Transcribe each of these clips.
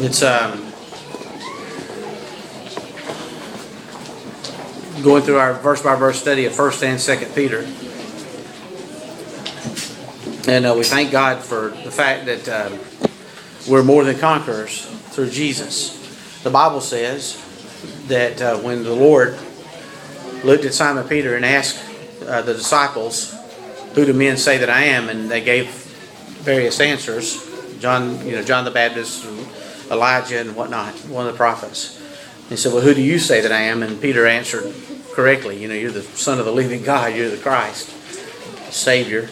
It's um, going through our verse by verse study of First and Second Peter, and uh, we thank God for the fact that um, we're more than conquerors through Jesus. The Bible says that uh, when the Lord looked at Simon Peter and asked uh, the disciples, "Who do men say that I am?" and they gave various answers. John, you know, John the Baptist, Elijah, and whatnot, one of the prophets. He said, "Well, who do you say that I am?" And Peter answered correctly, "You know, you're the Son of the living God. You're the Christ, Savior."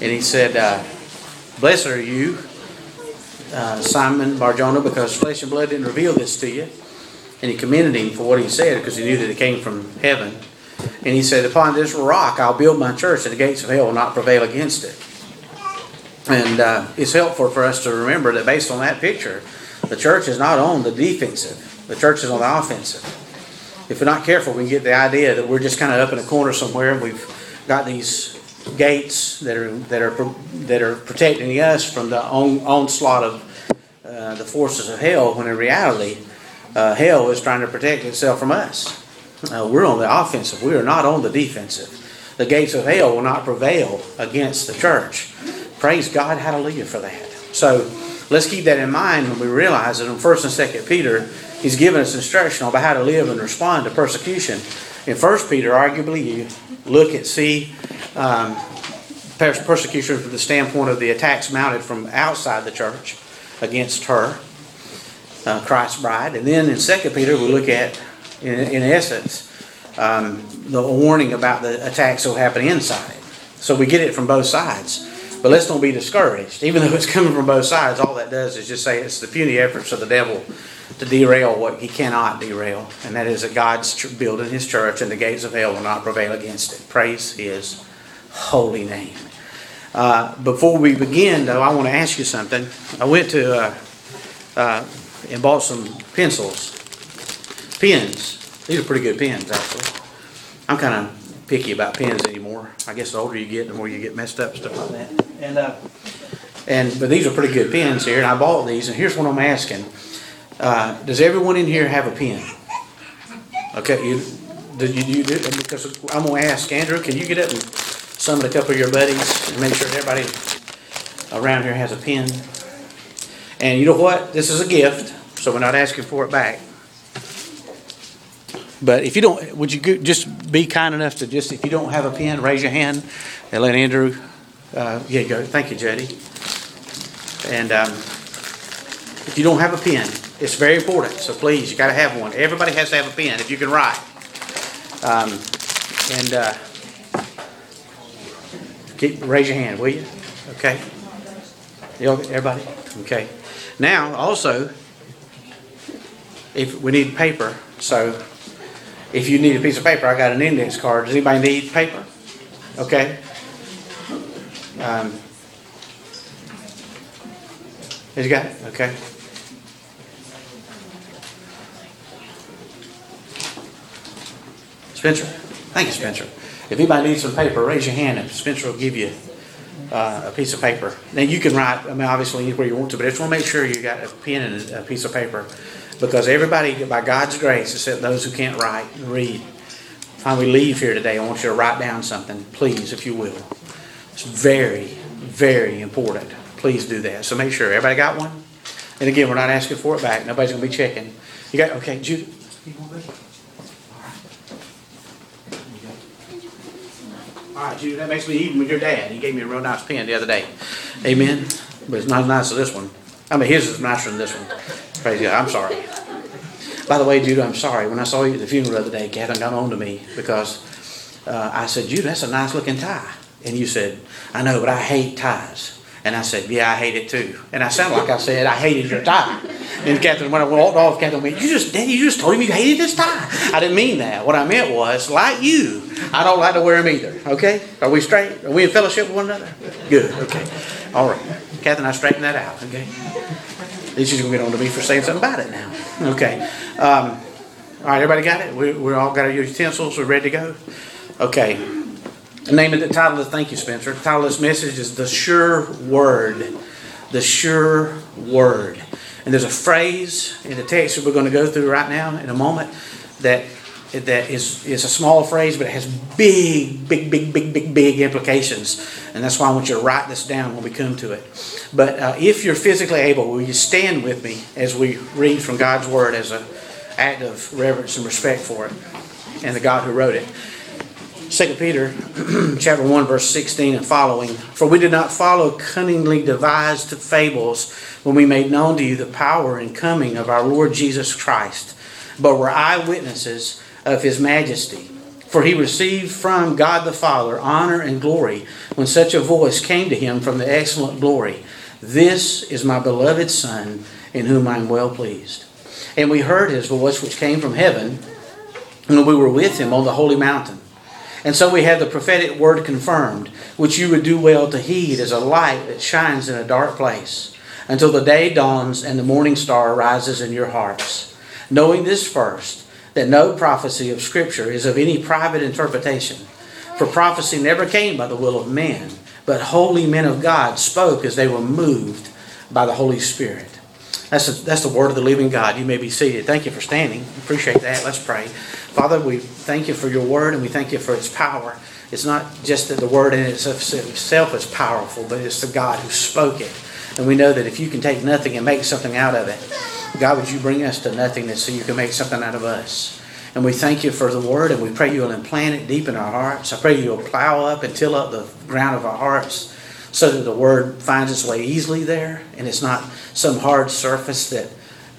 And he said, uh, "Blessed are you, uh, Simon Barjona, because flesh and blood didn't reveal this to you." And he commended him for what he said because he knew that it came from heaven. And he said, Upon this rock I'll build my church, and the gates of hell will not prevail against it. And uh, it's helpful for us to remember that based on that picture, the church is not on the defensive, the church is on the offensive. If we're not careful, we can get the idea that we're just kind of up in a corner somewhere and we've got these gates that are that are that are protecting us from the on, onslaught of uh, the forces of hell. When in reality, uh, hell is trying to protect itself from us. Uh, we're on the offensive. We are not on the defensive. The gates of hell will not prevail against the church. Praise God, hallelujah for that. So let's keep that in mind when we realize that in 1st and 2nd Peter, he's given us instruction about how to live and respond to persecution. In 1st Peter, arguably, you look and see um, persecution from the standpoint of the attacks mounted from outside the church against her, uh, Christ's bride. And then in 2nd Peter, we look at, in, in essence, um, the warning about the attacks that will happen inside. So we get it from both sides. But let's don't be discouraged. Even though it's coming from both sides, all that does is just say it's the puny efforts of the devil to derail what he cannot derail, and that is that God's building his church and the gates of hell will not prevail against it. Praise his holy name. Uh, before we begin, though, I want to ask you something. I went to uh, uh, and bought some pencils, pens. These are pretty good pens, actually. I'm kind of picky about pens anymore. I guess the older you get, the more you get messed up stuff like that. And uh, and but these are pretty good pens here, and I bought these. And here's what I'm asking: uh, Does everyone in here have a pen? Okay, you did you, you because I'm gonna ask Andrew. Can you get up and summon a couple of your buddies and make sure everybody around here has a pen? And you know what? This is a gift, so we're not asking for it back. But if you don't, would you just be kind enough to just, if you don't have a pen, raise your hand and let Andrew, uh, yeah, go. Thank you, Jody. And um, if you don't have a pen, it's very important. So please, you got to have one. Everybody has to have a pen if you can write. Um, and uh, keep raise your hand, will you? Okay. Everybody. Okay. Now, also, if we need paper, so if you need a piece of paper, I got an index card. Does anybody need paper? Okay. Um, you got it? Okay. Spencer. Thank you, Spencer. If anybody needs some paper, raise your hand and Spencer will give you uh, a piece of paper. Now you can write, I mean, obviously anywhere you want to, but I just want to make sure you got a pen and a piece of paper because everybody, by God's grace, except those who can't write and read, time we leave here today, I want you to write down something, please, if you will. It's very, very important. Please do that. So make sure everybody got one. And again, we're not asking for it back. Nobody's going to be checking. You got okay, Jude. All right, Jude, that makes me even with your dad. He gave me a real nice pen the other day. Amen. But it's not as nice as this one. I mean, his is nicer than this one. Praise God. I'm sorry. By the way, Jude, I'm sorry. When I saw you at the funeral the other day, Catherine got on to me because uh, I said, Jude, that's a nice looking tie. And you said, I know, but I hate ties. And I said, Yeah, I hate it too. And I sounded like I said, I hated your tie. And Catherine, when I walked off, Catherine went, You just, Daddy, you just told him you hated this tie. I didn't mean that. What I meant was, like you, I don't like to wear them either. Okay? Are we straight? Are we in fellowship with one another? Good. Okay. All right. Catherine, I straightened that out. Okay? She's going to get on to me for saying something about it now. Okay. Um, all right, everybody got it? We, we all got our utensils. We're ready to go? Okay. The name of the title is, thank you, Spencer. The title of this message is The Sure Word the sure word. And there's a phrase in the text that we're going to go through right now in a moment that that is, is a small phrase, but it has big, big, big, big, big, big implications. And that's why I want you to write this down when we come to it. But uh, if you're physically able, will you stand with me as we read from God's Word as an act of reverence and respect for it and the God who wrote it? 2 Peter chapter 1 verse 16 and following For we did not follow cunningly devised fables when we made known to you the power and coming of our Lord Jesus Christ but were eyewitnesses of his majesty. For he received from God the Father honor and glory when such a voice came to him from the excellent glory This is my beloved Son, in whom I am well pleased. And we heard his voice which came from heaven when we were with him on the holy mountain. And so we have the prophetic word confirmed, which you would do well to heed as a light that shines in a dark place, until the day dawns and the morning star rises in your hearts. Knowing this first, that no prophecy of Scripture is of any private interpretation. For prophecy never came by the will of men, but holy men of God spoke as they were moved by the Holy Spirit. That's, that's the word of the living God. You may be seated. Thank you for standing. Appreciate that. Let's pray. Father, we thank you for your word and we thank you for its power. It's not just that the word in itself is powerful, but it's the God who spoke it. And we know that if you can take nothing and make something out of it, God, would you bring us to nothingness so you can make something out of us? And we thank you for the word, and we pray you'll implant it deep in our hearts. I pray you'll plow up and till up the ground of our hearts so that the word finds its way easily there, and it's not some hard surface that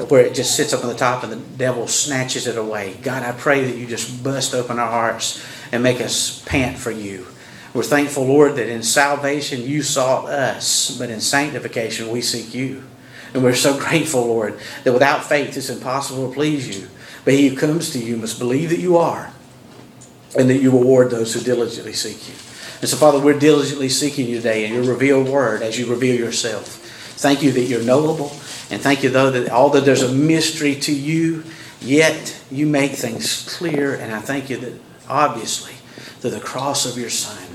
where it just sits up on the top and the devil snatches it away. God, I pray that you just bust open our hearts and make us pant for you. We're thankful, Lord, that in salvation you sought us, but in sanctification we seek you. And we're so grateful, Lord, that without faith it's impossible to please you. But he who comes to you must believe that you are, and that you reward those who diligently seek you. And so, Father, we're diligently seeking you today in your revealed word as you reveal yourself. Thank you that you're knowable, and thank you, though, that although there's a mystery to you, yet you make things clear. And I thank you that obviously that the cross of your Son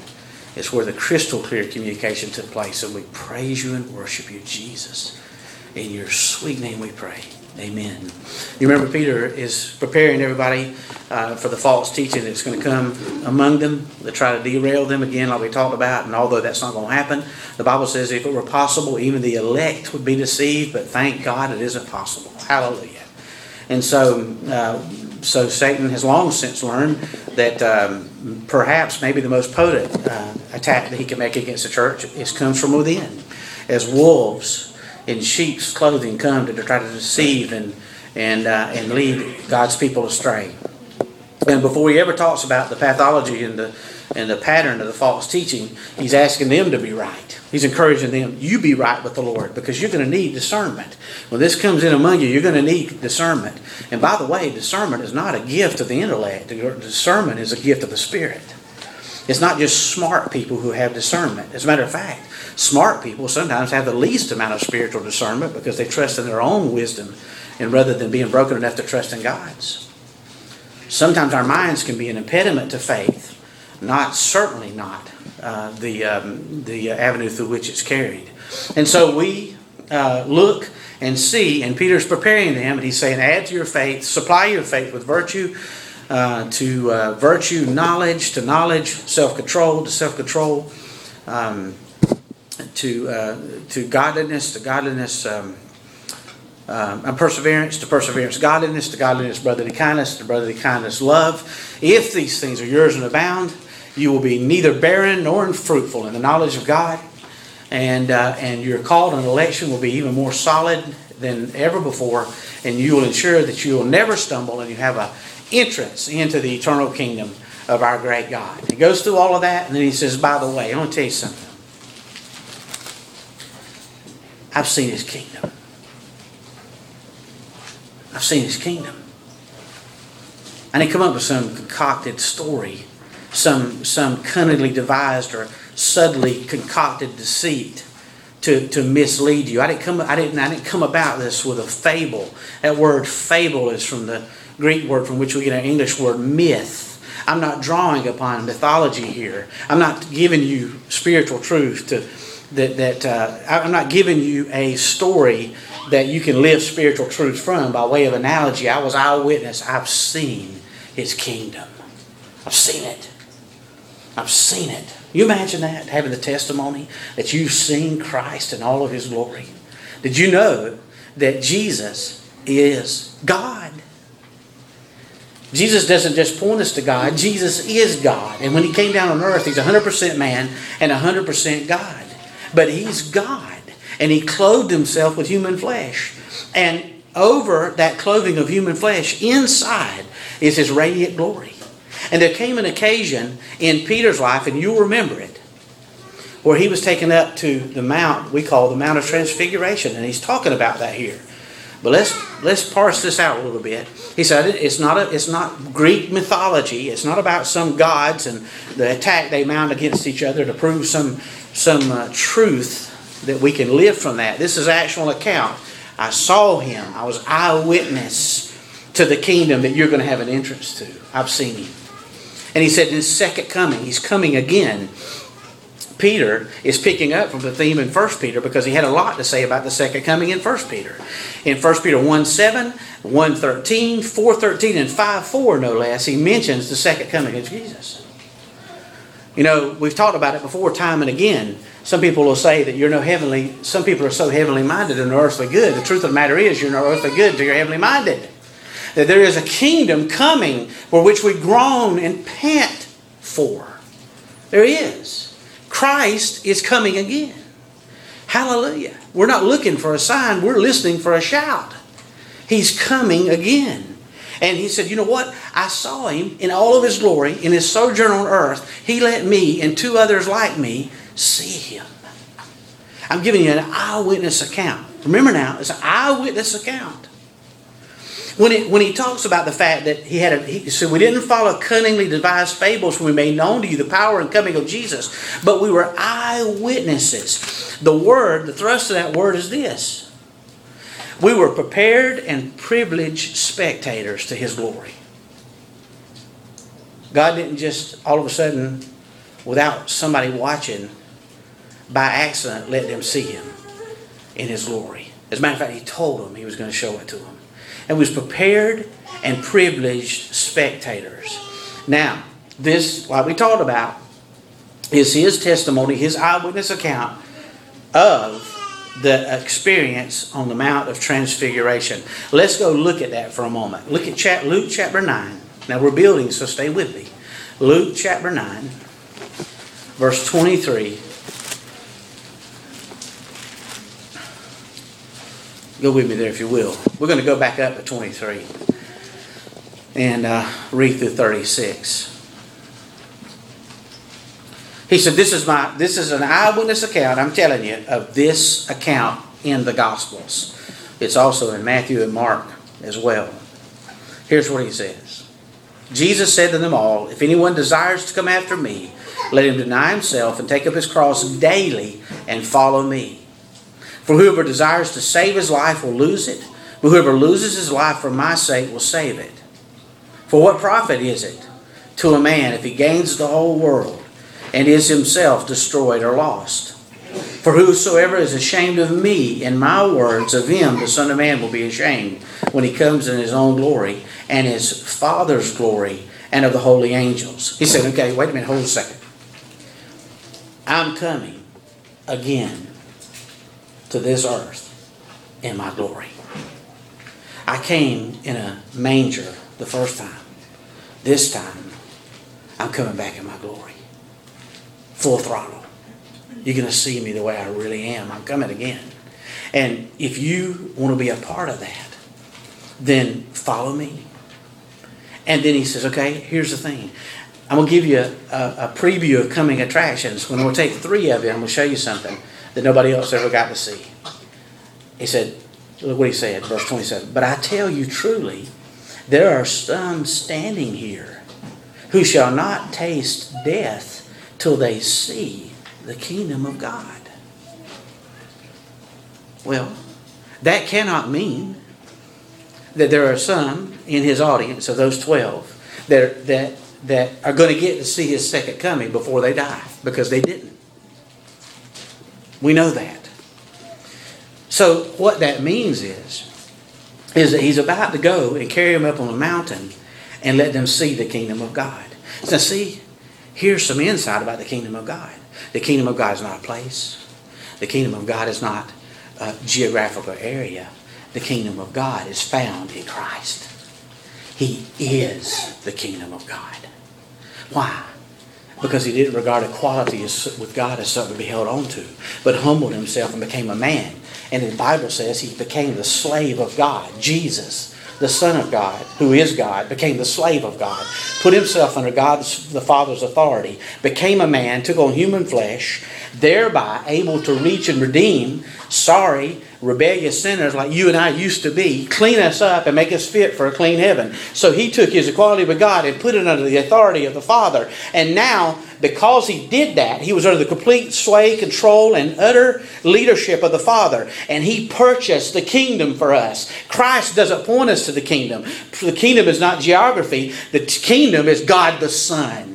is where the crystal clear communication took place. And we praise you and worship you, Jesus. In your sweet name we pray. Amen. You remember Peter is preparing everybody uh, for the false teaching that's going to come among them to try to derail them again, like we talked about. And although that's not going to happen, the Bible says if it were possible, even the elect would be deceived. But thank God it isn't possible. Hallelujah. And so, uh, so Satan has long since learned that um, perhaps maybe the most potent uh, attack that he can make against the church is comes from within, as wolves in sheep's clothing come to try to deceive and and uh, and lead God's people astray. And before he ever talks about the pathology and the and the pattern of the false teaching, he's asking them to be right. He's encouraging them, you be right with the Lord because you're going to need discernment. When this comes in among you, you're going to need discernment. And by the way, discernment is not a gift of the intellect. Discernment is a gift of the Spirit. It's not just smart people who have discernment. As a matter of fact, smart people sometimes have the least amount of spiritual discernment because they trust in their own wisdom and rather than being broken enough to trust in God's. Sometimes our minds can be an impediment to faith, not certainly not uh, the um, the avenue through which it's carried. And so we uh, look and see, and Peter's preparing them, and he's saying, "Add to your faith, supply your faith with virtue." Uh, to uh, virtue, knowledge, to knowledge, self control, to self control, um, to uh, to godliness, to godliness, um, um, perseverance, to perseverance, godliness, to godliness, brotherly kindness, to brotherly kindness, love. If these things are yours and abound, you will be neither barren nor unfruitful in the knowledge of God, and uh, and your call and election will be even more solid than ever before, and you will ensure that you will never stumble and you have a entrance into the eternal kingdom of our great God. He goes through all of that, and then he says, By the way, I want to tell you something. I've seen his kingdom. I've seen his kingdom. I didn't come up with some concocted story, some, some cunningly devised or subtly concocted deceit to, to mislead you. I didn't come I didn't I didn't come about this with a fable. That word fable is from the Greek word from which we get our English word myth. I'm not drawing upon mythology here. I'm not giving you spiritual truth to that, that uh, I'm not giving you a story that you can live spiritual truths from by way of analogy. I was eyewitness. I've seen His kingdom. I've seen it. I've seen it. You imagine that, having the testimony that you've seen Christ in all of His glory. Did you know that Jesus is God? Jesus doesn't just point us to God, Jesus is God. And when He came down on earth, He's 100% man and 100% God. But He's God. And He clothed Himself with human flesh. And over that clothing of human flesh, inside, is His radiant glory. And there came an occasion in Peter's life, and you'll remember it, where he was taken up to the mount we call the Mount of Transfiguration. And he's talking about that here. But let's let's parse this out a little bit. He said it's not a, it's not Greek mythology. It's not about some gods and the attack they mount against each other to prove some some uh, truth that we can live from that. This is actual account. I saw him. I was eyewitness to the kingdom that you're going to have an entrance to. I've seen him. And he said in his second coming, he's coming again. Peter is picking up from the theme in 1 Peter because he had a lot to say about the second coming in 1 Peter. In 1 Peter 1 7, 1 13, 4 13, and 5 4, no less, he mentions the second coming of Jesus. You know, we've talked about it before, time and again. Some people will say that you're no heavenly, some people are so heavenly minded and earthly good. The truth of the matter is, you're no earthly good until you're heavenly minded. That there is a kingdom coming for which we groan and pant for. There is. Christ is coming again. Hallelujah. We're not looking for a sign, we're listening for a shout. He's coming again. And he said, You know what? I saw him in all of his glory, in his sojourn on earth. He let me and two others like me see him. I'm giving you an eyewitness account. Remember now, it's an eyewitness account. When, it, when he talks about the fact that he had a, he said, we didn't follow cunningly devised fables when we made known to you the power and coming of Jesus, but we were eyewitnesses. The word, the thrust of that word is this. We were prepared and privileged spectators to his glory. God didn't just all of a sudden, without somebody watching, by accident let them see him in his glory. As a matter of fact, he told them he was going to show it to them and was prepared and privileged spectators. Now, this, like we talked about, is his testimony, his eyewitness account of the experience on the Mount of Transfiguration. Let's go look at that for a moment. Look at Luke chapter 9. Now we're building, so stay with me. Luke chapter 9, verse 23 Go with me there if you will. We're going to go back up to 23 and uh, read through 36. He said, "This is my this is an eyewitness account. I'm telling you of this account in the Gospels. It's also in Matthew and Mark as well. Here's what he says: Jesus said to them all, If anyone desires to come after me, let him deny himself and take up his cross daily and follow me." For whoever desires to save his life will lose it, but whoever loses his life for my sake will save it. For what profit is it to a man if he gains the whole world and is himself destroyed or lost? For whosoever is ashamed of me and my words, of him the Son of Man will be ashamed when he comes in his own glory and his Father's glory and of the holy angels. He said, okay, wait a minute, hold a second. I'm coming again to this earth in my glory. I came in a manger the first time. This time, I'm coming back in my glory. Full throttle. You're going to see me the way I really am. I'm coming again. And if you want to be a part of that, then follow me. And then he says, okay, here's the thing. I'm going to give you a, a, a preview of coming attractions. When we'll take three of you, I'm going to show you something that nobody else ever got to see. He said, look what he said, verse 27. But I tell you truly, there are some standing here who shall not taste death till they see the kingdom of God. Well, that cannot mean that there are some in his audience of those 12 that, that, that are going to get to see his second coming before they die because they didn't. We know that. So what that means is, is that he's about to go and carry them up on a mountain and let them see the kingdom of God. So see, here's some insight about the kingdom of God. The kingdom of God is not a place. The kingdom of God is not a geographical area. The kingdom of God is found in Christ. He is the kingdom of God. Why? Because he didn't regard equality with God as something to be held on to, but humbled himself and became a man. And the Bible says he became the slave of God, Jesus the Son of God, who is God, became the slave of God, put himself under God's the Father's authority, became a man, took on human flesh, thereby able to reach and redeem sorry, rebellious sinners like you and I used to be, clean us up and make us fit for a clean heaven. So he took his equality with God and put it under the authority of the Father. And now, because he did that, he was under the complete sway, control, and utter leadership of the Father. And he purchased the kingdom for us. Christ doesn't point us to the kingdom. The kingdom is not geography, the kingdom is God the Son.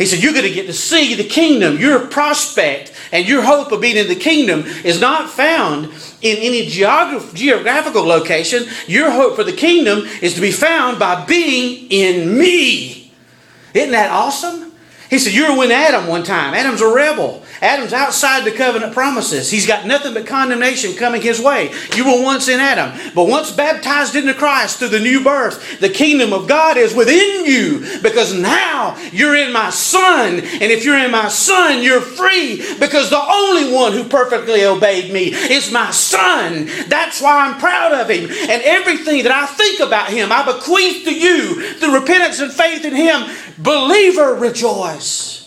He said, You're going to get to see the kingdom. Your prospect and your hope of being in the kingdom is not found in any geograph- geographical location. Your hope for the kingdom is to be found by being in me. Isn't that awesome? He said, You were with Adam one time. Adam's a rebel. Adam's outside the covenant promises. He's got nothing but condemnation coming his way. You were once in Adam, but once baptized into Christ through the new birth, the kingdom of God is within you because now you're in my Son. And if you're in my Son, you're free because the only one who perfectly obeyed me is my Son. That's why I'm proud of him. And everything that I think about him, I bequeath to you through repentance and faith in him. Believer, rejoice.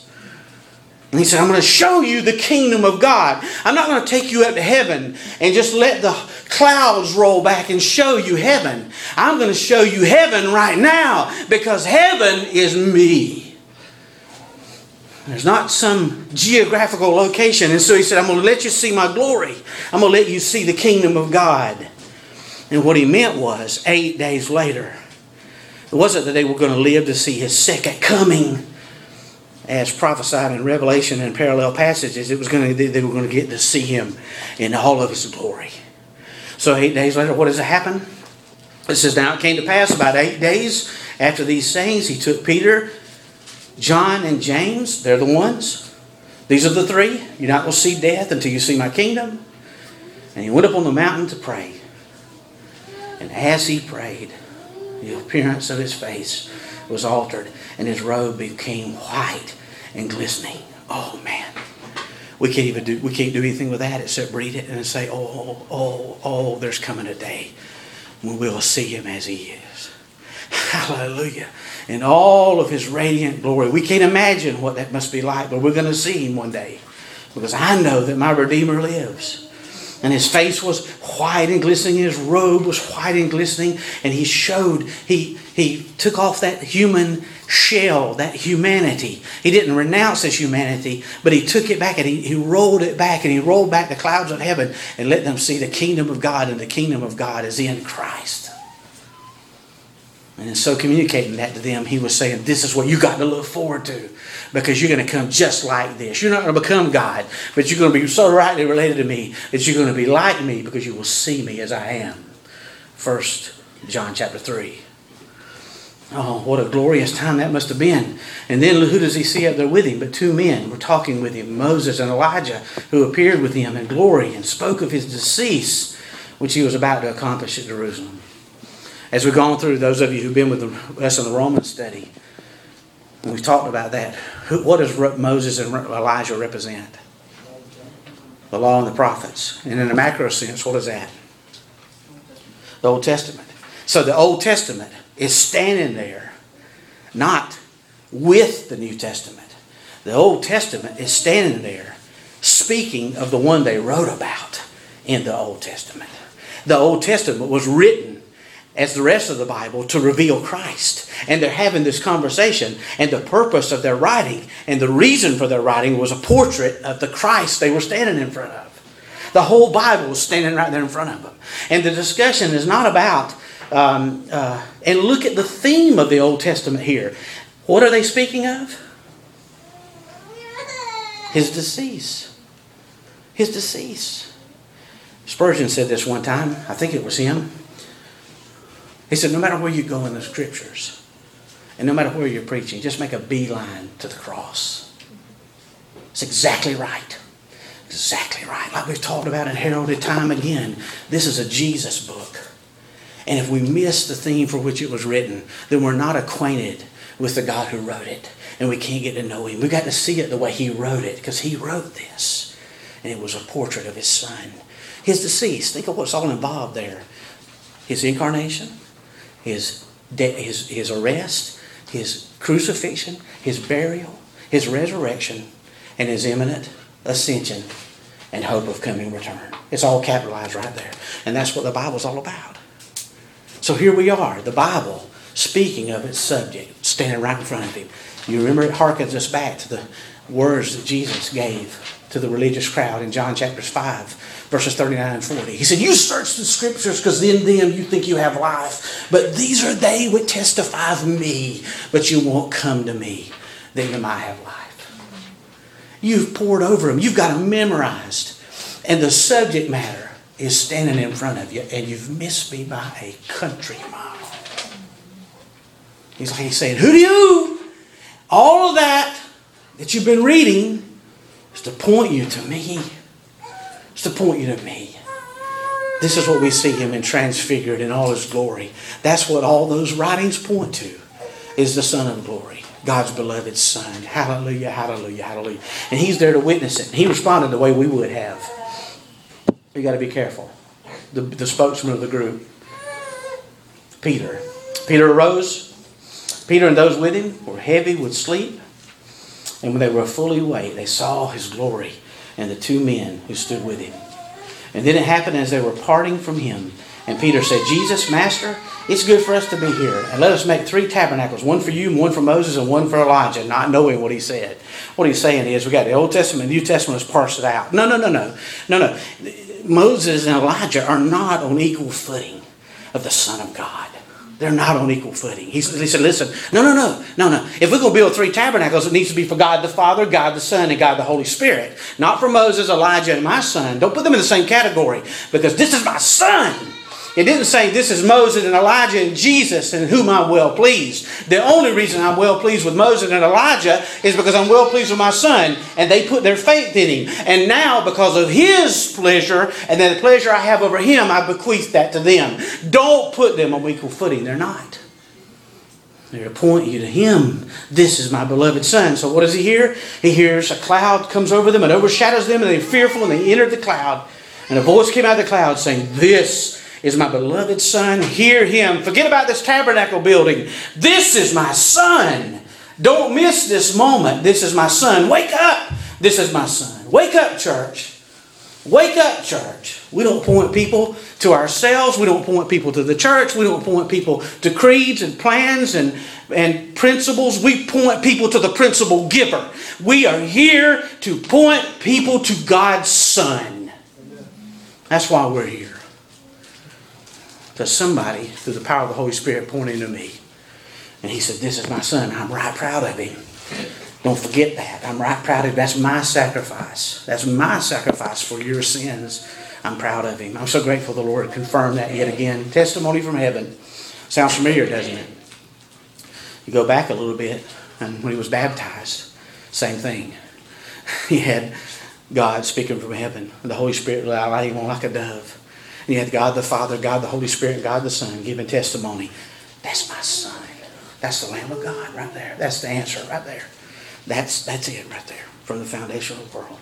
And he said, I'm going to show you the kingdom of God. I'm not going to take you up to heaven and just let the clouds roll back and show you heaven. I'm going to show you heaven right now because heaven is me. There's not some geographical location. And so he said, I'm going to let you see my glory. I'm going to let you see the kingdom of God. And what he meant was, eight days later, it wasn't that they were going to live to see his second coming as prophesied in Revelation and parallel passages, it was going to, they were going to get to see him in all of his glory. So eight days later, what does it happen? It says, Now it came to pass about eight days after these sayings, he took Peter, John, and James. They're the ones. These are the three. You're not going to see death until you see my kingdom. And he went up on the mountain to pray. And as he prayed, the appearance of his face was altered, and his robe became white and glistening. Oh man. We can't even do we can't do anything with that except read it and say, Oh, oh, oh, there's coming a day when we'll see him as he is. Hallelujah. In all of his radiant glory. We can't imagine what that must be like, but we're going to see him one day. Because I know that my Redeemer lives. And his face was white and glistening, his robe was white and glistening, and he showed, he, he took off that human shell, that humanity. He didn't renounce his humanity, but he took it back and he, he rolled it back and he rolled back the clouds of heaven and let them see the kingdom of God, and the kingdom of God is in Christ. And so communicating that to them, he was saying, This is what you got to look forward to because you're going to come just like this. You're not going to become God, but you're going to be so rightly related to me that you're going to be like me because you will see me as I am. First John chapter 3. Oh, what a glorious time that must have been. And then who does he see up there with him? But two men were talking with him Moses and Elijah, who appeared with him in glory and spoke of his decease, which he was about to accomplish at Jerusalem. As we've gone through, those of you who've been with us in the Roman study, We've talked about that. what does Moses and Elijah represent? The law and the prophets. And in a macro sense, what is that? The Old Testament. So the Old Testament is standing there, not with the New Testament. The Old Testament is standing there speaking of the one they wrote about in the Old Testament. The Old Testament was written as the rest of the Bible to reveal Christ. And they're having this conversation, and the purpose of their writing and the reason for their writing was a portrait of the Christ they were standing in front of. The whole Bible was standing right there in front of them. And the discussion is not about, um, uh, and look at the theme of the Old Testament here. What are they speaking of? His decease. his decease. Spurgeon said this one time, I think it was him. He said, No matter where you go in the scriptures, and no matter where you're preaching, just make a beeline to the cross. It's exactly right. Exactly right. Like we've talked about and heralded time again. This is a Jesus book. And if we miss the theme for which it was written, then we're not acquainted with the God who wrote it. And we can't get to know him. We got to see it the way he wrote it, because he wrote this. And it was a portrait of his son. His decease. Think of what's all involved there. His incarnation, his, de- his, his arrest, his crucifixion, his burial, his resurrection, and his imminent ascension and hope of coming return. It's all capitalized right there. And that's what the Bible's all about. So here we are, the Bible speaking of its subject, standing right in front of him. You remember it harkens us back to the words that Jesus gave to the religious crowd in John chapters 5, verses 39 and 40. He said, You search the scriptures because in them you think you have life, but these are they which testify of me, but you won't come to me, that you might have life. You've poured over them, you've got them memorized, and the subject matter is standing in front of you, and you've missed me by a country mile. He's like he's saying, Who do you? All of that that you've been reading is to point you to me. It's to point you to me. This is what we see him in transfigured in all his glory. That's what all those writings point to, is the Son of glory. God's beloved Son. Hallelujah, hallelujah, hallelujah. And he's there to witness it. He responded the way we would have. You got to be careful. The, the spokesman of the group, Peter. Peter arose. Peter and those with him were heavy with sleep. And when they were fully awake, they saw his glory and the two men who stood with him. And then it happened as they were parting from him. And Peter said, Jesus, Master, it's good for us to be here. And let us make three tabernacles one for you, one for Moses, and one for Elijah, not knowing what he said. What he's saying is, we got the Old Testament and New Testament, let's parse it out. No, no, no, no. No, no. Moses and Elijah are not on equal footing of the Son of God. They're not on equal footing. He, said, listen, no, no, no, no, no. If we're going to build three tabernacles, it needs to be for God the Father, God the Son, and God the Holy Spirit. Not for Moses, Elijah, and my son. Don't put them in the same category because this is my son. It didn't say this is Moses and Elijah and Jesus and whom I'm well pleased. The only reason I'm well pleased with Moses and Elijah is because I'm well pleased with my son and they put their faith in him. And now, because of his pleasure and the pleasure I have over him, I bequeath that to them. Don't put them on equal footing. They're not. They're to point you to him. This is my beloved son. So what does he hear? He hears a cloud comes over them and overshadows them and they're fearful and they enter the cloud. And a voice came out of the cloud saying, This is my beloved son. Hear him. Forget about this tabernacle building. This is my son. Don't miss this moment. This is my son. Wake up. This is my son. Wake up, church. Wake up, church. We don't point people to ourselves. We don't point people to the church. We don't point people to creeds and plans and, and principles. We point people to the principle giver. We are here to point people to God's Son. That's why we're here to somebody through the power of the Holy Spirit pointing to me. And he said, This is my son. I'm right proud of him. Don't forget that. I'm right proud of him. That's my sacrifice. That's my sacrifice for your sins. I'm proud of him. I'm so grateful the Lord confirmed that yet again. Testimony from heaven. Sounds familiar, doesn't it? You go back a little bit, and when he was baptized, same thing. He had God speaking from heaven, the Holy Spirit on like a dove. And you had God the Father, God the Holy Spirit, and God the Son giving testimony. That's my son. That's the Lamb of God right there. That's the answer right there. That's, that's it right there from the foundation of the world.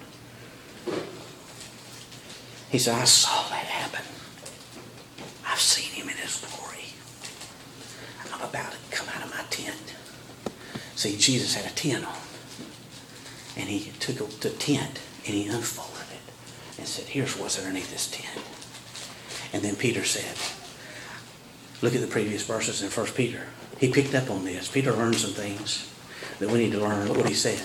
He said, I saw that happen. I've seen him in his glory. I'm about to come out of my tent. See, Jesus had a tent on. And he took the tent and he unfolded it and said, Here's what's underneath this tent. And then Peter said, look at the previous verses in 1 Peter. He picked up on this. Peter learned some things that we need to learn. Look what he said.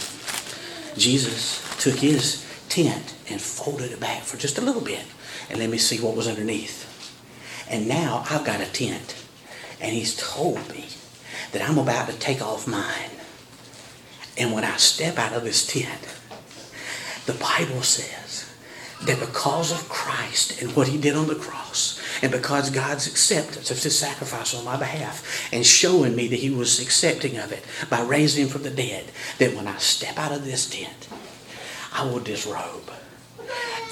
Jesus took his tent and folded it back for just a little bit and let me see what was underneath. And now I've got a tent. And he's told me that I'm about to take off mine. And when I step out of this tent, the Bible says that because of Christ and what he did on the cross, and because God's acceptance of his sacrifice on my behalf and showing me that he was accepting of it by raising him from the dead, that when I step out of this tent, I will disrobe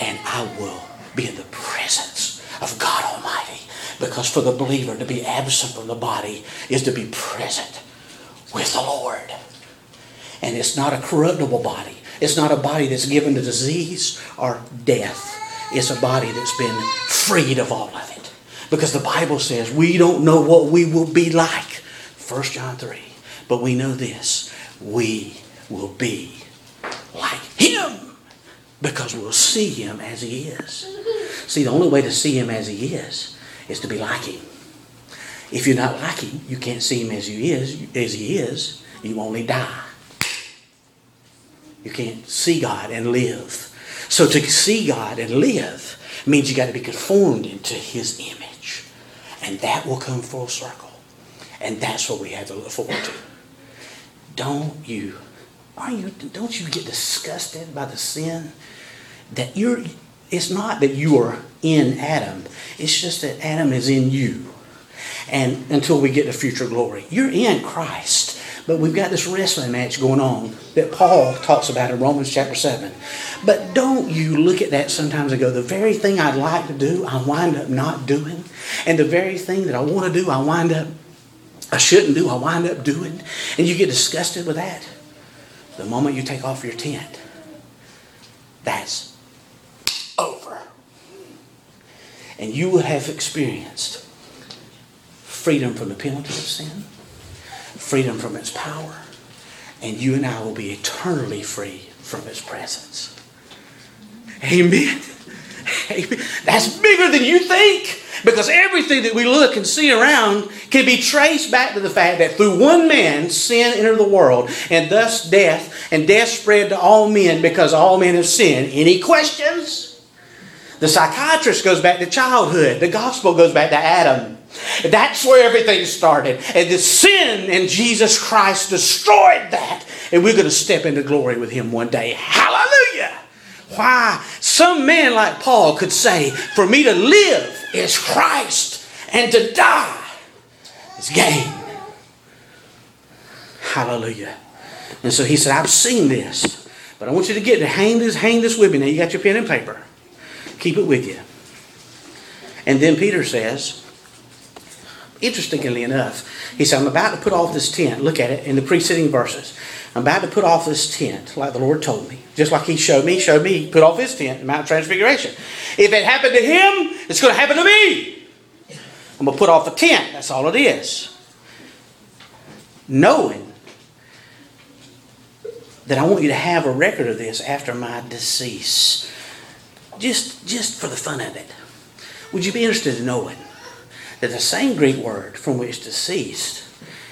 and I will be in the presence of God Almighty. Because for the believer to be absent from the body is to be present with the Lord. And it's not a corruptible body. It's not a body that's given to disease or death. It's a body that's been freed of all of it. Because the Bible says we don't know what we will be like. 1 John 3. But we know this. We will be like Him. Because we'll see Him as He is. See, the only way to see Him as He is is to be like Him. If you're not like Him, you can't see Him as He is. As He is, you only die. You can't see God and live. So to see God and live means you got to be conformed into His image. And that will come full circle. And that's what we have to look forward to. Don't you, are you, don't you get disgusted by the sin that you're, it's not that you are in Adam. It's just that Adam is in you. And until we get to future glory, you're in Christ. But we've got this wrestling match going on that Paul talks about in Romans chapter 7. But don't you look at that sometimes and go, the very thing I'd like to do, I wind up not doing. And the very thing that I want to do, I wind up, I shouldn't do, I wind up doing. And you get disgusted with that. The moment you take off your tent, that's over. And you will have experienced freedom from the penalty of sin freedom from its power, and you and I will be eternally free from its presence. Amen. Amen. That's bigger than you think. Because everything that we look and see around can be traced back to the fact that through one man sin entered the world, and thus death, and death spread to all men because all men have sinned. Any questions? The psychiatrist goes back to childhood. The gospel goes back to Adam. That's where everything started. And the sin in Jesus Christ destroyed that. And we're going to step into glory with Him one day. Hallelujah! Why? Some man like Paul could say, For me to live is Christ, and to die is gain. Hallelujah. And so he said, I've seen this, but I want you to get to hang this, hang this with me. Now you got your pen and paper. Keep it with you. And then Peter says, interestingly enough, he said, I'm about to put off this tent. Look at it in the preceding verses. I'm about to put off this tent, like the Lord told me. Just like He showed me, showed me, put off His tent in Mount Transfiguration. If it happened to Him, it's going to happen to me. I'm going to put off the tent. That's all it is. Knowing that I want you to have a record of this after my decease. Just, just for the fun of it. Would you be interested in knowing that the same Greek word from which deceased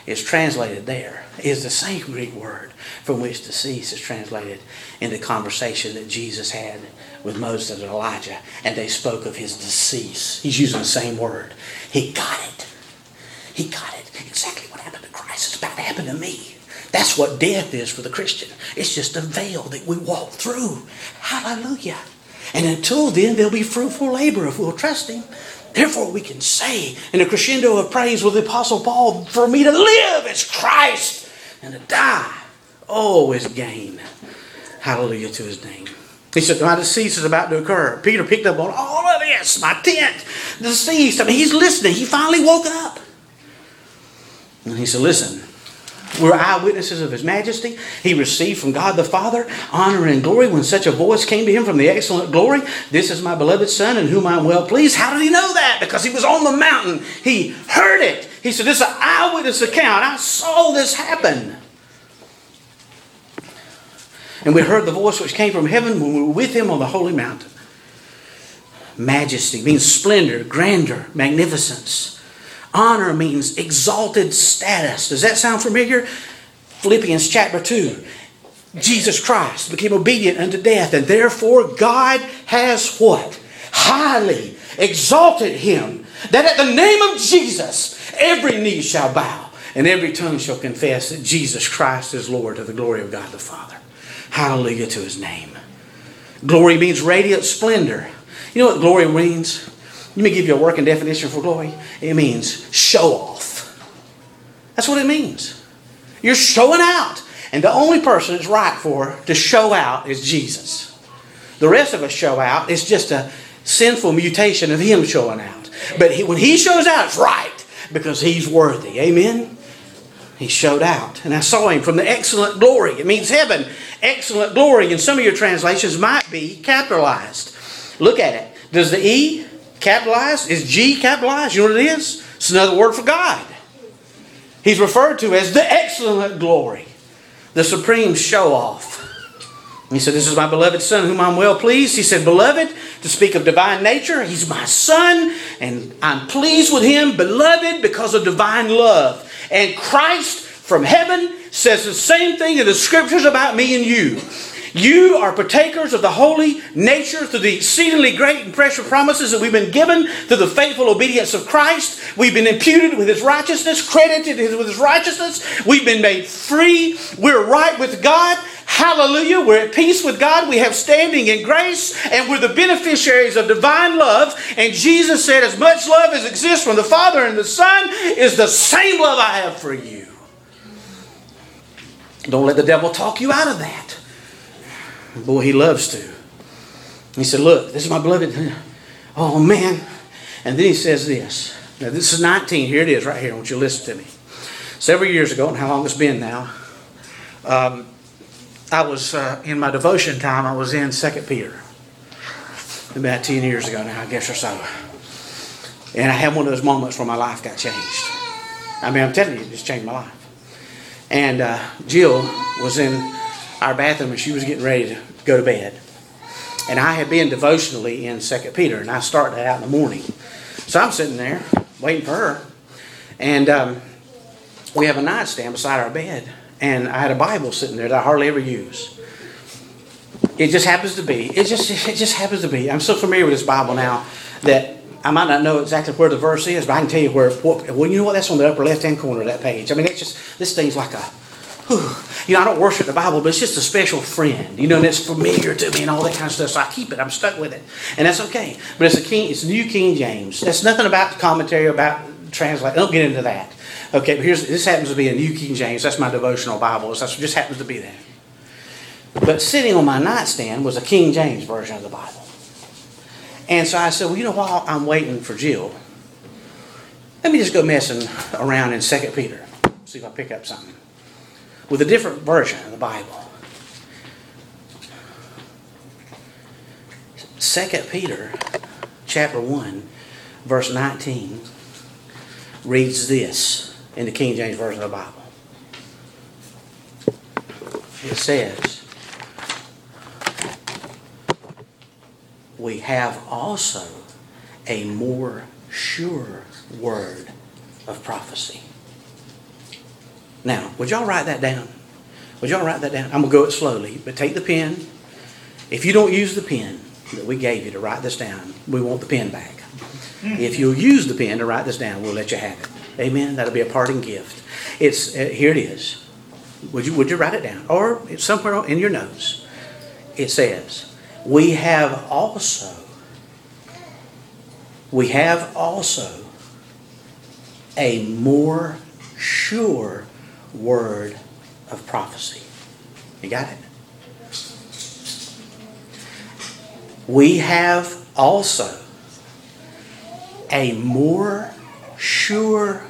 is translated there is the same Greek word from which deceased is translated in the conversation that Jesus had with Moses and Elijah, and they spoke of his decease. He's using the same word. He got it. He got it. Exactly what happened to Christ is about to happen to me. That's what death is for the Christian. It's just a veil that we walk through. Hallelujah. And until then, there'll be fruitful labor if we'll trust Him. Therefore, we can say in a crescendo of praise with the Apostle Paul, For me to live is Christ, and to die, oh, is gain. Hallelujah to his name. He said, My decease is about to occur. Peter picked up on all of this, my tent, deceased. I mean, he's listening. He finally woke up. And he said, Listen, we're eyewitnesses of his majesty. He received from God the Father honor and glory when such a voice came to him from the excellent glory. This is my beloved Son in whom I'm well pleased. How did he know that? Because he was on the mountain. He heard it. He said, This is an eyewitness account. I saw this happen. And we heard the voice which came from heaven when we were with him on the holy mountain. Majesty means splendor, grandeur, magnificence. Honor means exalted status. Does that sound familiar? Philippians chapter 2. Jesus Christ became obedient unto death, and therefore God has what? Highly exalted him, that at the name of Jesus every knee shall bow, and every tongue shall confess that Jesus Christ is Lord to the glory of God the Father. Hallelujah to his name. Glory means radiant splendor. You know what glory means? Let me give you a working definition for glory. It means show off. That's what it means. You're showing out. And the only person it's right for to show out is Jesus. The rest of us show out. It's just a sinful mutation of Him showing out. But he, when He shows out, it's right because He's worthy. Amen? He showed out. And I saw Him from the excellent glory. It means heaven. Excellent glory. And some of your translations might be capitalized. Look at it. Does the E capitalized? Is G capitalized? You know what it is? It's another word for God. He's referred to as the excellent glory, the supreme show off. He said, This is my beloved Son, whom I'm well pleased. He said, Beloved, to speak of divine nature, He's my Son, and I'm pleased with Him, beloved, because of divine love. And Christ from heaven says the same thing in the scriptures about me and you. You are partakers of the holy nature through the exceedingly great and precious promises that we've been given through the faithful obedience of Christ. We've been imputed with His righteousness, credited with His righteousness. We've been made free. We're right with God. Hallelujah. We're at peace with God. We have standing in grace, and we're the beneficiaries of divine love. And Jesus said, As much love as exists from the Father and the Son is the same love I have for you. Don't let the devil talk you out of that. Boy, he loves to. He said, Look, this is my beloved. Oh, man. And then he says this. Now, this is 19. Here it is, right here. I want you to listen to me. Several years ago, and how long it's been now, um, I was uh, in my devotion time, I was in 2 Peter. About 10 years ago now, I guess or so. And I had one of those moments where my life got changed. I mean, I'm telling you, it just changed my life. And uh, Jill was in our bathroom and she was getting ready to go to bed. And I had been devotionally in Second Peter, and I started out in the morning. So I'm sitting there waiting for her, and um, we have a nightstand beside our bed, and I had a Bible sitting there that I hardly ever use. It just happens to be. It just it just happens to be. I'm so familiar with this Bible now that I might not know exactly where the verse is, but I can tell you where. What, well, you know what? That's on the upper left hand corner of that page. I mean, it's just this thing's like a you know, I don't worship the Bible, but it's just a special friend, you know, and it's familiar to me and all that kind of stuff. So I keep it. I'm stuck with it, and that's okay. But it's a King, it's New King James. That's nothing about the commentary about translate. Don't get into that. Okay, but here's this happens to be a New King James. That's my devotional Bible. That just happens to be there. But sitting on my nightstand was a King James version of the Bible. And so I said, well, you know, while I'm waiting for Jill, let me just go messing around in Second Peter, see if I pick up something with a different version of the Bible. Second Peter chapter 1 verse 19 reads this in the King James Version of the Bible. It says, We have also a more sure word of prophecy. Now, would y'all write that down? Would y'all write that down? I'm going to go it slowly, but take the pen. If you don't use the pen that we gave you to write this down, we want the pen back. If you'll use the pen to write this down, we'll let you have it. Amen. That'll be a parting gift. It's uh, here. It is. Would you Would you write it down, or somewhere in your notes? It says, "We have also." We have also a more sure word of prophecy. You got it? We have also a more sure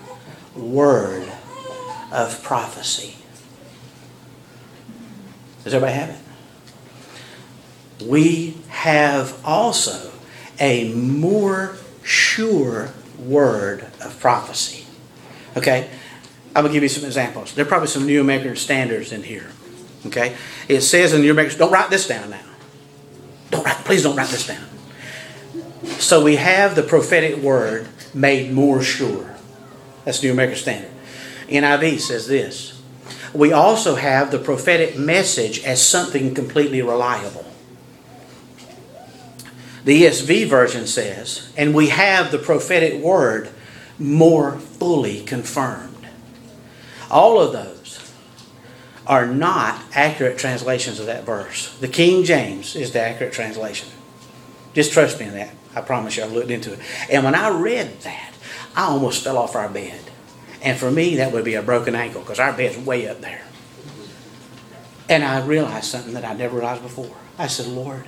word of prophecy. Does everybody have it? We have also a more sure word of prophecy. Okay? I'm gonna give you some examples. There are probably some New American standards in here. Okay, it says in New American. Don't write this down now. Don't write. Please don't write this down. So we have the prophetic word made more sure. That's New American Standard. NIV says this. We also have the prophetic message as something completely reliable. The ESV version says, and we have the prophetic word more fully confirmed. All of those are not accurate translations of that verse. The King James is the accurate translation. Just trust me in that. I promise you, I've looked into it. And when I read that, I almost fell off our bed. And for me, that would be a broken ankle because our bed's way up there. And I realized something that I never realized before. I said, Lord,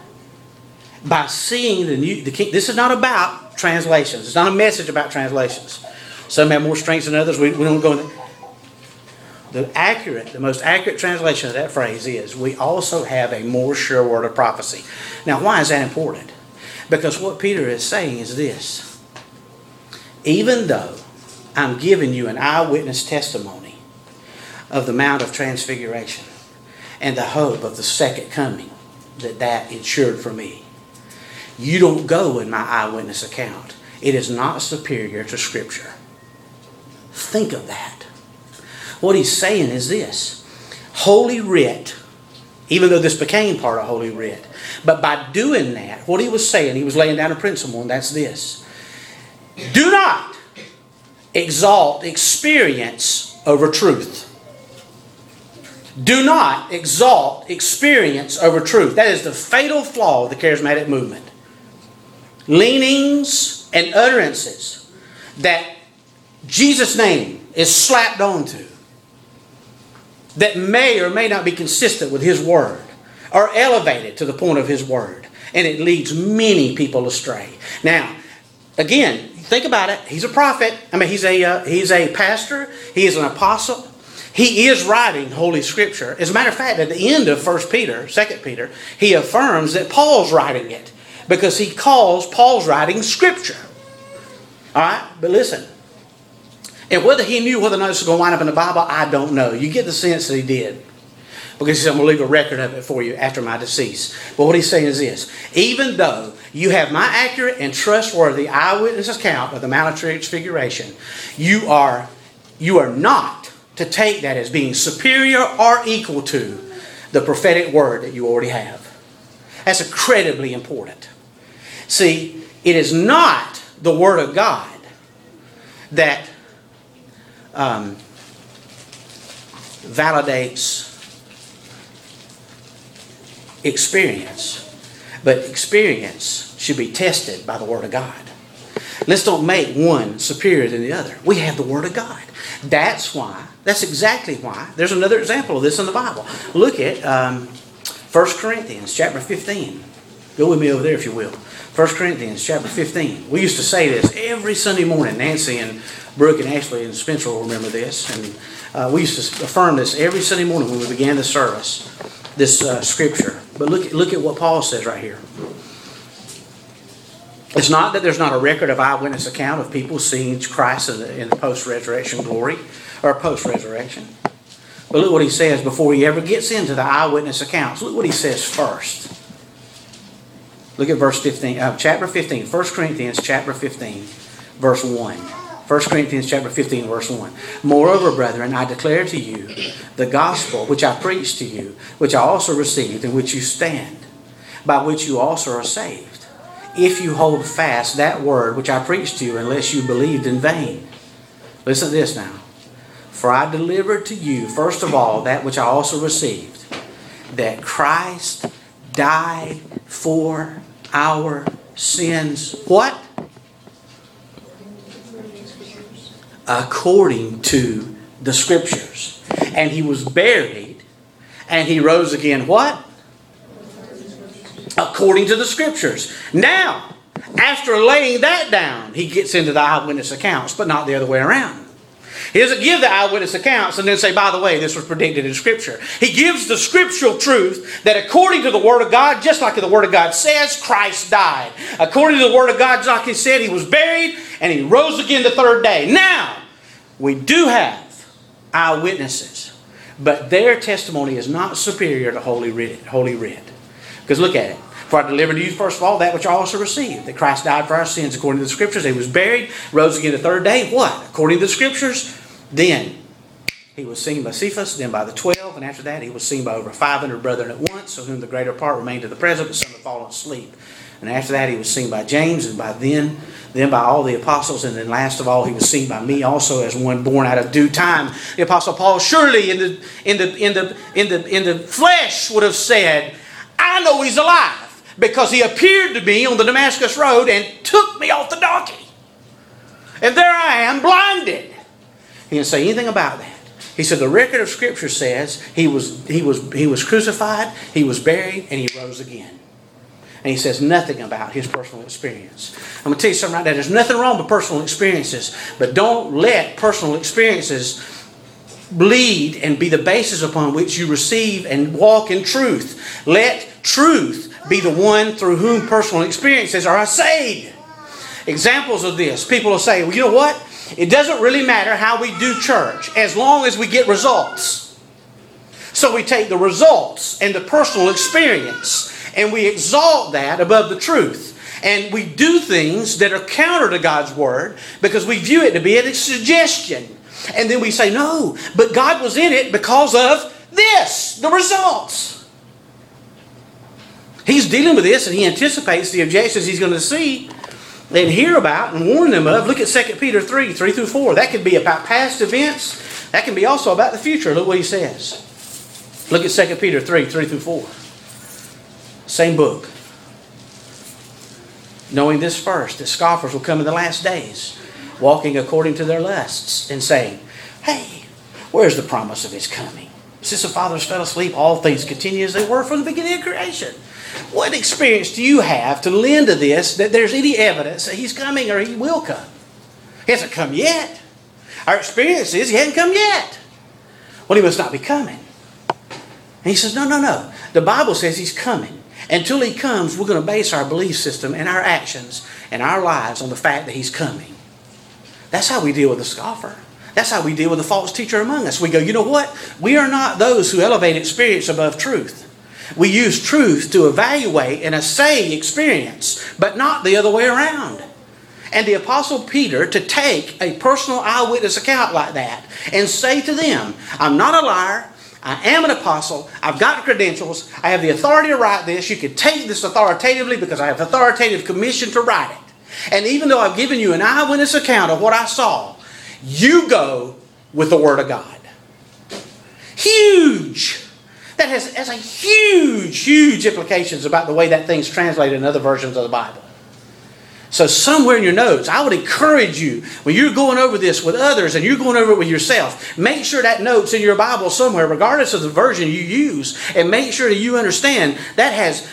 by seeing the new, the king, this is not about translations. It's not a message about translations. Some have more strengths than others. We, we don't go in the accurate, the most accurate translation of that phrase is, we also have a more sure word of prophecy. Now, why is that important? Because what Peter is saying is this even though I'm giving you an eyewitness testimony of the Mount of Transfiguration and the hope of the second coming that that ensured for me, you don't go in my eyewitness account. It is not superior to Scripture. Think of that. What he's saying is this Holy Writ, even though this became part of Holy Writ, but by doing that, what he was saying, he was laying down a principle, and that's this Do not exalt experience over truth. Do not exalt experience over truth. That is the fatal flaw of the charismatic movement. Leanings and utterances that Jesus' name is slapped onto that may or may not be consistent with His Word are elevated to the point of His Word. And it leads many people astray. Now, again, think about it. He's a prophet. I mean, he's a, uh, he's a pastor. He is an apostle. He is writing Holy Scripture. As a matter of fact, at the end of 1 Peter, 2 Peter, he affirms that Paul's writing it because he calls Paul's writing Scripture. All right? But listen, and whether he knew whether or not this was going to wind up in the Bible, I don't know. You get the sense that he did. Because he said, I'm going to leave a record of it for you after my decease. But what he's saying is this even though you have my accurate and trustworthy eyewitness account of the Mount of Transfiguration, you are, you are not to take that as being superior or equal to the prophetic word that you already have. That's incredibly important. See, it is not the Word of God that um, validates experience. But experience should be tested by the Word of God. Let's don't make one superior than the other. We have the Word of God. That's why, that's exactly why. There's another example of this in the Bible. Look at um, 1 Corinthians chapter 15. Go with me over there if you will. 1 Corinthians chapter 15. We used to say this every Sunday morning. Nancy and Brooke and Ashley and Spencer will remember this. And uh, we used to affirm this every Sunday morning when we began the service, this uh, scripture. But look, look at what Paul says right here. It's not that there's not a record of eyewitness account of people seeing Christ in the, in the post-resurrection glory or post-resurrection. But look what he says before he ever gets into the eyewitness accounts. Look what he says first. Look at verse 15, uh, chapter 15, 1 Corinthians chapter 15, verse 1. 1 Corinthians chapter 15, verse 1. Moreover, brethren, I declare to you the gospel which I preached to you, which I also received, in which you stand, by which you also are saved, if you hold fast that word which I preached to you, unless you believed in vain. Listen to this now. For I delivered to you, first of all, that which I also received, that Christ died for our sins. What? according to the scriptures. And he was buried and he rose again what? According to the scriptures. Now, after laying that down, he gets into the eyewitness accounts, but not the other way around. He doesn't give the eyewitness accounts and then say, by the way, this was predicted in Scripture. He gives the scriptural truth that according to the Word of God, just like the Word of God says, Christ died. According to the Word of God, like he said, he was buried and he rose again the third day. Now, we do have eyewitnesses, but their testimony is not superior to Holy Writ. Holy Writ. Because look at it. For I delivered to you, first of all, that which I also received that Christ died for our sins according to the Scriptures. He was buried, rose again the third day. What? According to the Scriptures. Then he was seen by Cephas, then by the twelve, and after that he was seen by over 500 brethren at once, of whom the greater part remained to the present, but some have fallen asleep. And after that, he was seen by James, and by then, then by all the apostles, and then last of all, he was seen by me also as one born out of due time. The apostle Paul surely in the in the in the in the in the flesh would have said, I know he's alive because he appeared to me on the Damascus road and took me off the donkey. And there I am blinded. He didn't say anything about that. He said the record of Scripture says he was, he was, he was crucified, he was buried, and he rose again. And he says nothing about his personal experience. I'm going to tell you something right now. There's nothing wrong with personal experiences, but don't let personal experiences bleed and be the basis upon which you receive and walk in truth. Let truth be the one through whom personal experiences are saved. Examples of this people will say, well, you know what? It doesn't really matter how we do church as long as we get results. So we take the results and the personal experience and we exalt that above the truth. And we do things that are counter to God's word because we view it to be a suggestion. And then we say, no, but God was in it because of this, the results. He's dealing with this and he anticipates the objections he's going to see and hear about and warn them of. Look at 2 Peter 3 3 through 4. That could be about past events, that can be also about the future. Look what he says. Look at 2 Peter 3 3 through 4. Same book. Knowing this first, that scoffers will come in the last days, walking according to their lusts, and saying, Hey, where's the promise of his coming? Since the fathers fell asleep, all things continue as they were from the beginning of creation. What experience do you have to lend to this that there's any evidence that he's coming or he will come? He hasn't come yet. Our experience is he hasn't come yet. Well, he must not be coming. And he says, No, no, no. The Bible says he's coming. Until he comes, we're going to base our belief system and our actions and our lives on the fact that he's coming. That's how we deal with the scoffer. That's how we deal with the false teacher among us. We go, you know what? We are not those who elevate experience above truth. We use truth to evaluate and assay experience, but not the other way around. And the Apostle Peter to take a personal eyewitness account like that and say to them, I'm not a liar. I am an apostle. I've got credentials. I have the authority to write this. You can take this authoritatively because I have authoritative commission to write it. And even though I've given you an eyewitness account of what I saw, you go with the Word of God. Huge. That has, has a huge, huge implications about the way that thing's translated in other versions of the Bible. So somewhere in your notes, I would encourage you when you're going over this with others and you're going over it with yourself, make sure that note's in your Bible somewhere, regardless of the version you use, and make sure that you understand that has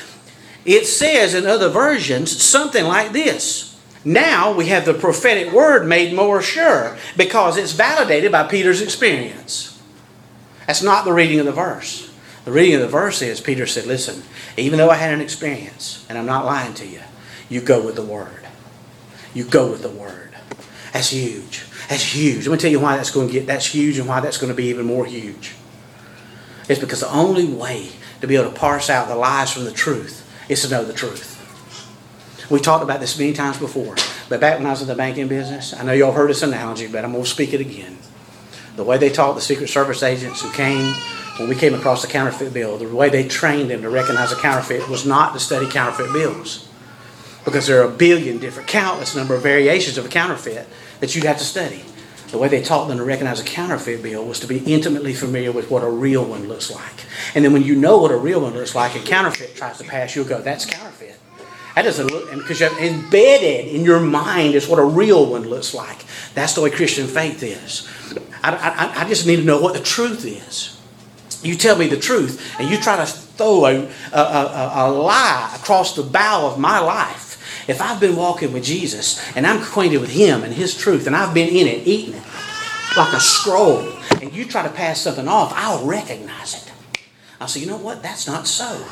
it says in other versions something like this. Now we have the prophetic word made more sure because it's validated by Peter's experience. That's not the reading of the verse. The reading of the verse is Peter said, Listen, even though I had an experience, and I'm not lying to you, you go with the word. You go with the word. That's huge. That's huge. Let me tell you why that's going to get that's huge and why that's going to be even more huge. It's because the only way to be able to parse out the lies from the truth is to know the truth. We talked about this many times before, but back when I was in the banking business, I know y'all heard this analogy, but I'm going to speak it again. The way they taught the Secret Service agents who came when we came across the counterfeit bill, the way they trained them to recognize a counterfeit was not to study counterfeit bills. Because there are a billion different, countless number of variations of a counterfeit that you'd have to study. The way they taught them to recognize a counterfeit bill was to be intimately familiar with what a real one looks like. And then when you know what a real one looks like, a counterfeit tries to pass, you'll go, that's counterfeit. That doesn't look, because you have embedded in your mind is what a real one looks like. That's the way Christian faith is. I, I, I just need to know what the truth is. You tell me the truth, and you try to throw a, a, a, a, lie across the bow of my life. If I've been walking with Jesus and I'm acquainted with Him and His truth, and I've been in it, eating it like a scroll, and you try to pass something off, I'll recognize it. I'll say, you know what? That's not so.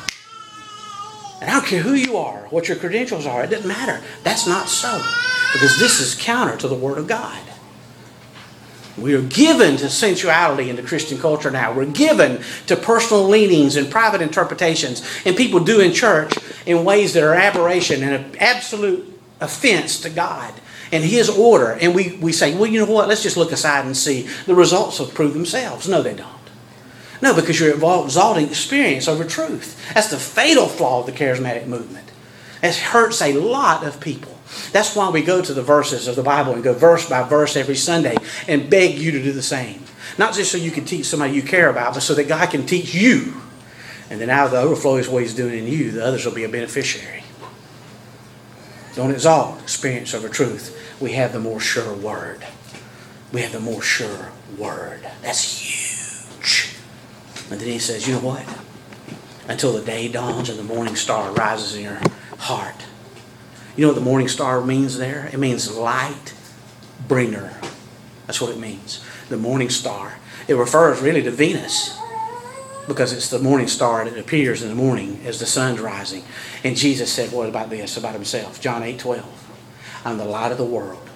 And I don't care who you are, what your credentials are, it doesn't matter. That's not so. Because this is counter to the Word of God. We are given to sensuality in the Christian culture now. We're given to personal leanings and private interpretations. And people do in church in ways that are aberration and an absolute offense to God and His order. And we, we say, well, you know what? Let's just look aside and see. The results will prove themselves. No, they don't. No, because you're exalting experience over truth. That's the fatal flaw of the charismatic movement. It hurts a lot of people. That's why we go to the verses of the Bible and go verse by verse every Sunday and beg you to do the same. Not just so you can teach somebody you care about, but so that God can teach you. And then out of the overflow is what He's doing in you, the others will be a beneficiary. Don't exalt experience over truth. We have the more sure word. We have the more sure word. That's huge. And then he says, you know what? Until the day dawns and the morning star rises in your heart. You know what the morning star means there? It means light bringer. That's what it means. The morning star. It refers really to Venus because it's the morning star that appears in the morning as the sun's rising. And Jesus said, What about this? About himself. John 8 12. I'm the light of the world.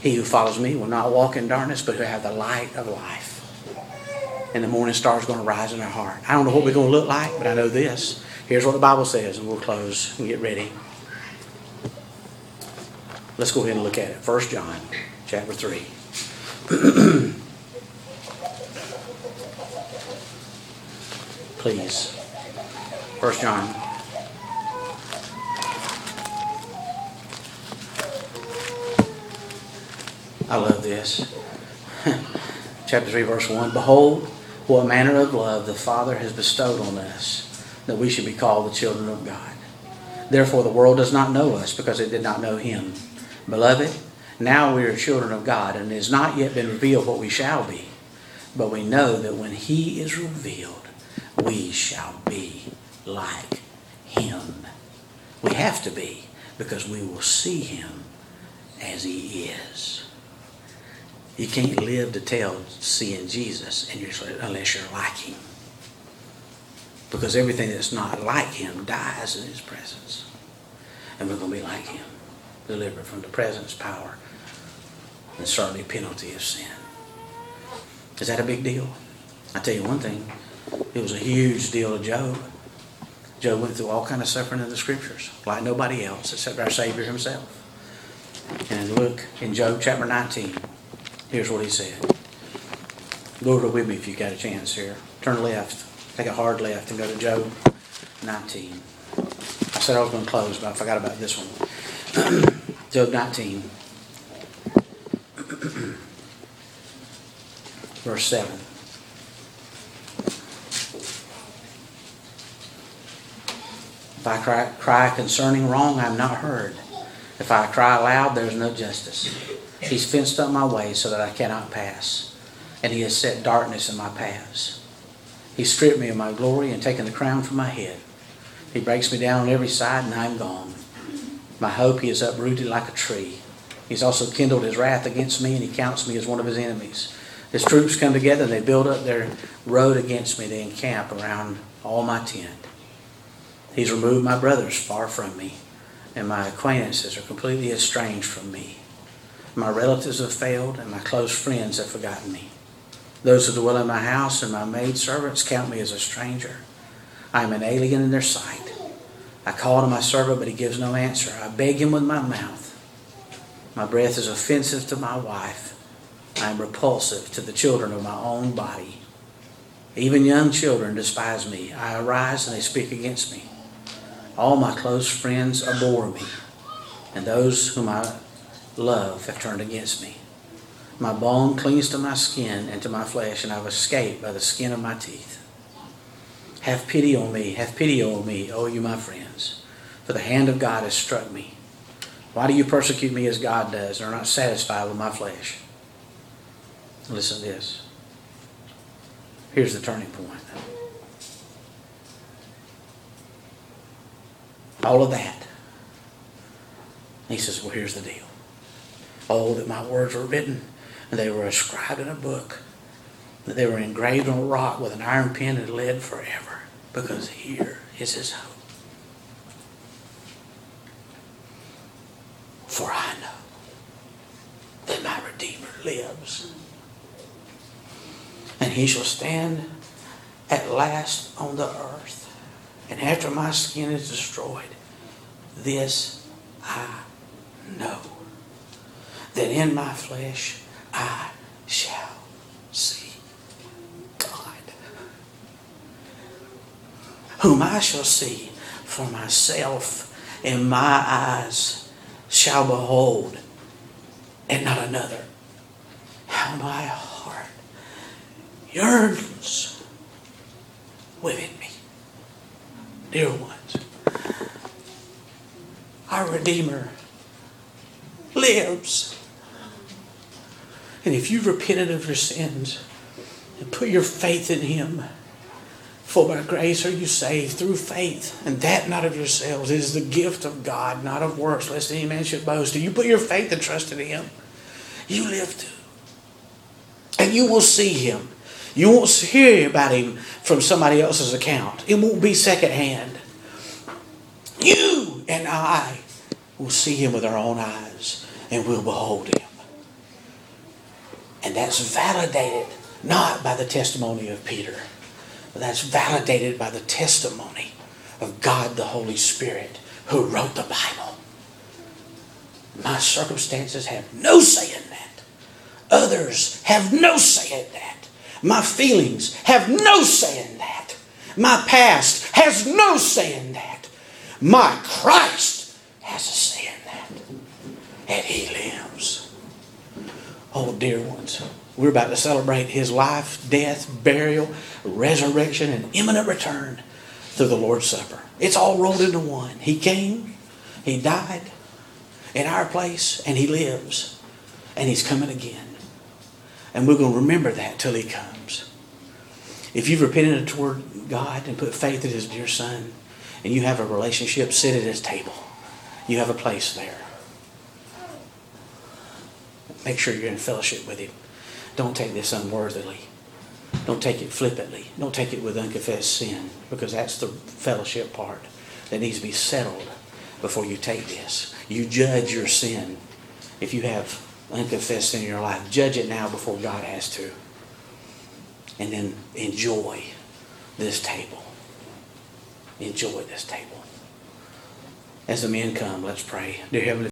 He who follows me will not walk in darkness, but will have the light of life. And the morning star is going to rise in our heart. I don't know what we're going to look like, but I know this. Here's what the Bible says, and we'll close and get ready. Let's go ahead and look at it. 1 John chapter 3. Please. 1 John. I love this. chapter 3, verse 1. Behold, what manner of love the Father has bestowed on us, that we should be called the children of God. Therefore, the world does not know us because it did not know Him. Beloved, now we are children of God, and it has not yet been revealed what we shall be. But we know that when He is revealed, we shall be like Him. We have to be, because we will see Him as He is. You can't live to tell seeing Jesus unless you're like Him. Because everything that's not like Him dies in His presence. And we're going to be like Him, delivered from the presence, power, and certainly penalty of sin. Is that a big deal? I tell you one thing, it was a huge deal to Job. Job went through all kind of suffering in the scriptures, like nobody else except our Savior himself. And look in Job chapter 19, here's what he said. Over with me if you got a chance here. Turn left, take a hard left, and go to Job 19. I said I was going to close, but I forgot about this one. Job 19. Verse 7. If I cry, cry concerning wrong, I am not heard. If I cry aloud, there is no justice. He's fenced up my way so that I cannot pass, and he has set darkness in my paths. He stripped me of my glory and taken the crown from my head. He breaks me down on every side, and I am gone. My hope he has uprooted like a tree. He's also kindled his wrath against me, and he counts me as one of his enemies. His troops come together, and they build up their road against me. They encamp around all my tent. He's removed my brothers far from me, and my acquaintances are completely estranged from me. My relatives have failed, and my close friends have forgotten me. Those who dwell in my house and my maidservants count me as a stranger. I am an alien in their sight. I call to my servant, but he gives no answer. I beg him with my mouth. My breath is offensive to my wife. I am repulsive to the children of my own body. Even young children despise me. I arise and they speak against me. All my close friends abhor me, and those whom I love have turned against me. My bone clings to my skin and to my flesh, and I've escaped by the skin of my teeth. Have pity on me, have pity on me, O you my friends, the hand of God has struck me. Why do you persecute me as God does, and are not satisfied with my flesh? Listen to this. Here's the turning point. All of that. He says, Well, here's the deal. Oh, that my words were written and they were inscribed in a book, that they were engraved on a rock with an iron pen and lead forever, because here is his hope. For I know that my Redeemer lives, and he shall stand at last on the earth. And after my skin is destroyed, this I know that in my flesh I shall see God, whom I shall see for myself, and my eyes shall behold, and not another. How my heart yearns within me. Dear ones, our Redeemer lives. And if you've repented of your sins and put your faith in Him, for by grace are you saved through faith, and that not of yourselves. It is the gift of God, not of works, lest any man should boast. Do you put your faith and trust in Him? You live too. And you will see Him. You won't hear about Him from somebody else's account, it won't be secondhand. You and I will see Him with our own eyes, and we'll behold Him. And that's validated not by the testimony of Peter, but that's validated by the testimony of God the Holy Spirit who wrote the Bible. My circumstances have no say in. Others have no say in that. My feelings have no say in that. My past has no say in that. My Christ has a say in that. And He lives. Oh, dear ones, we're about to celebrate His life, death, burial, resurrection, and imminent return through the Lord's Supper. It's all rolled into one. He came, He died in our place, and He lives, and He's coming again. And we're going to remember that till He comes. If you've repented toward God and put faith in His dear Son, and you have a relationship, sit at His table. You have a place there. Make sure you're in fellowship with Him. Don't take this unworthily. Don't take it flippantly. Don't take it with unconfessed sin, because that's the fellowship part that needs to be settled before you take this. You judge your sin. If you have unconfessed sin in your life, judge it now before God has to. And then enjoy this table. Enjoy this table. As the men come, let's pray. Dear Heavenly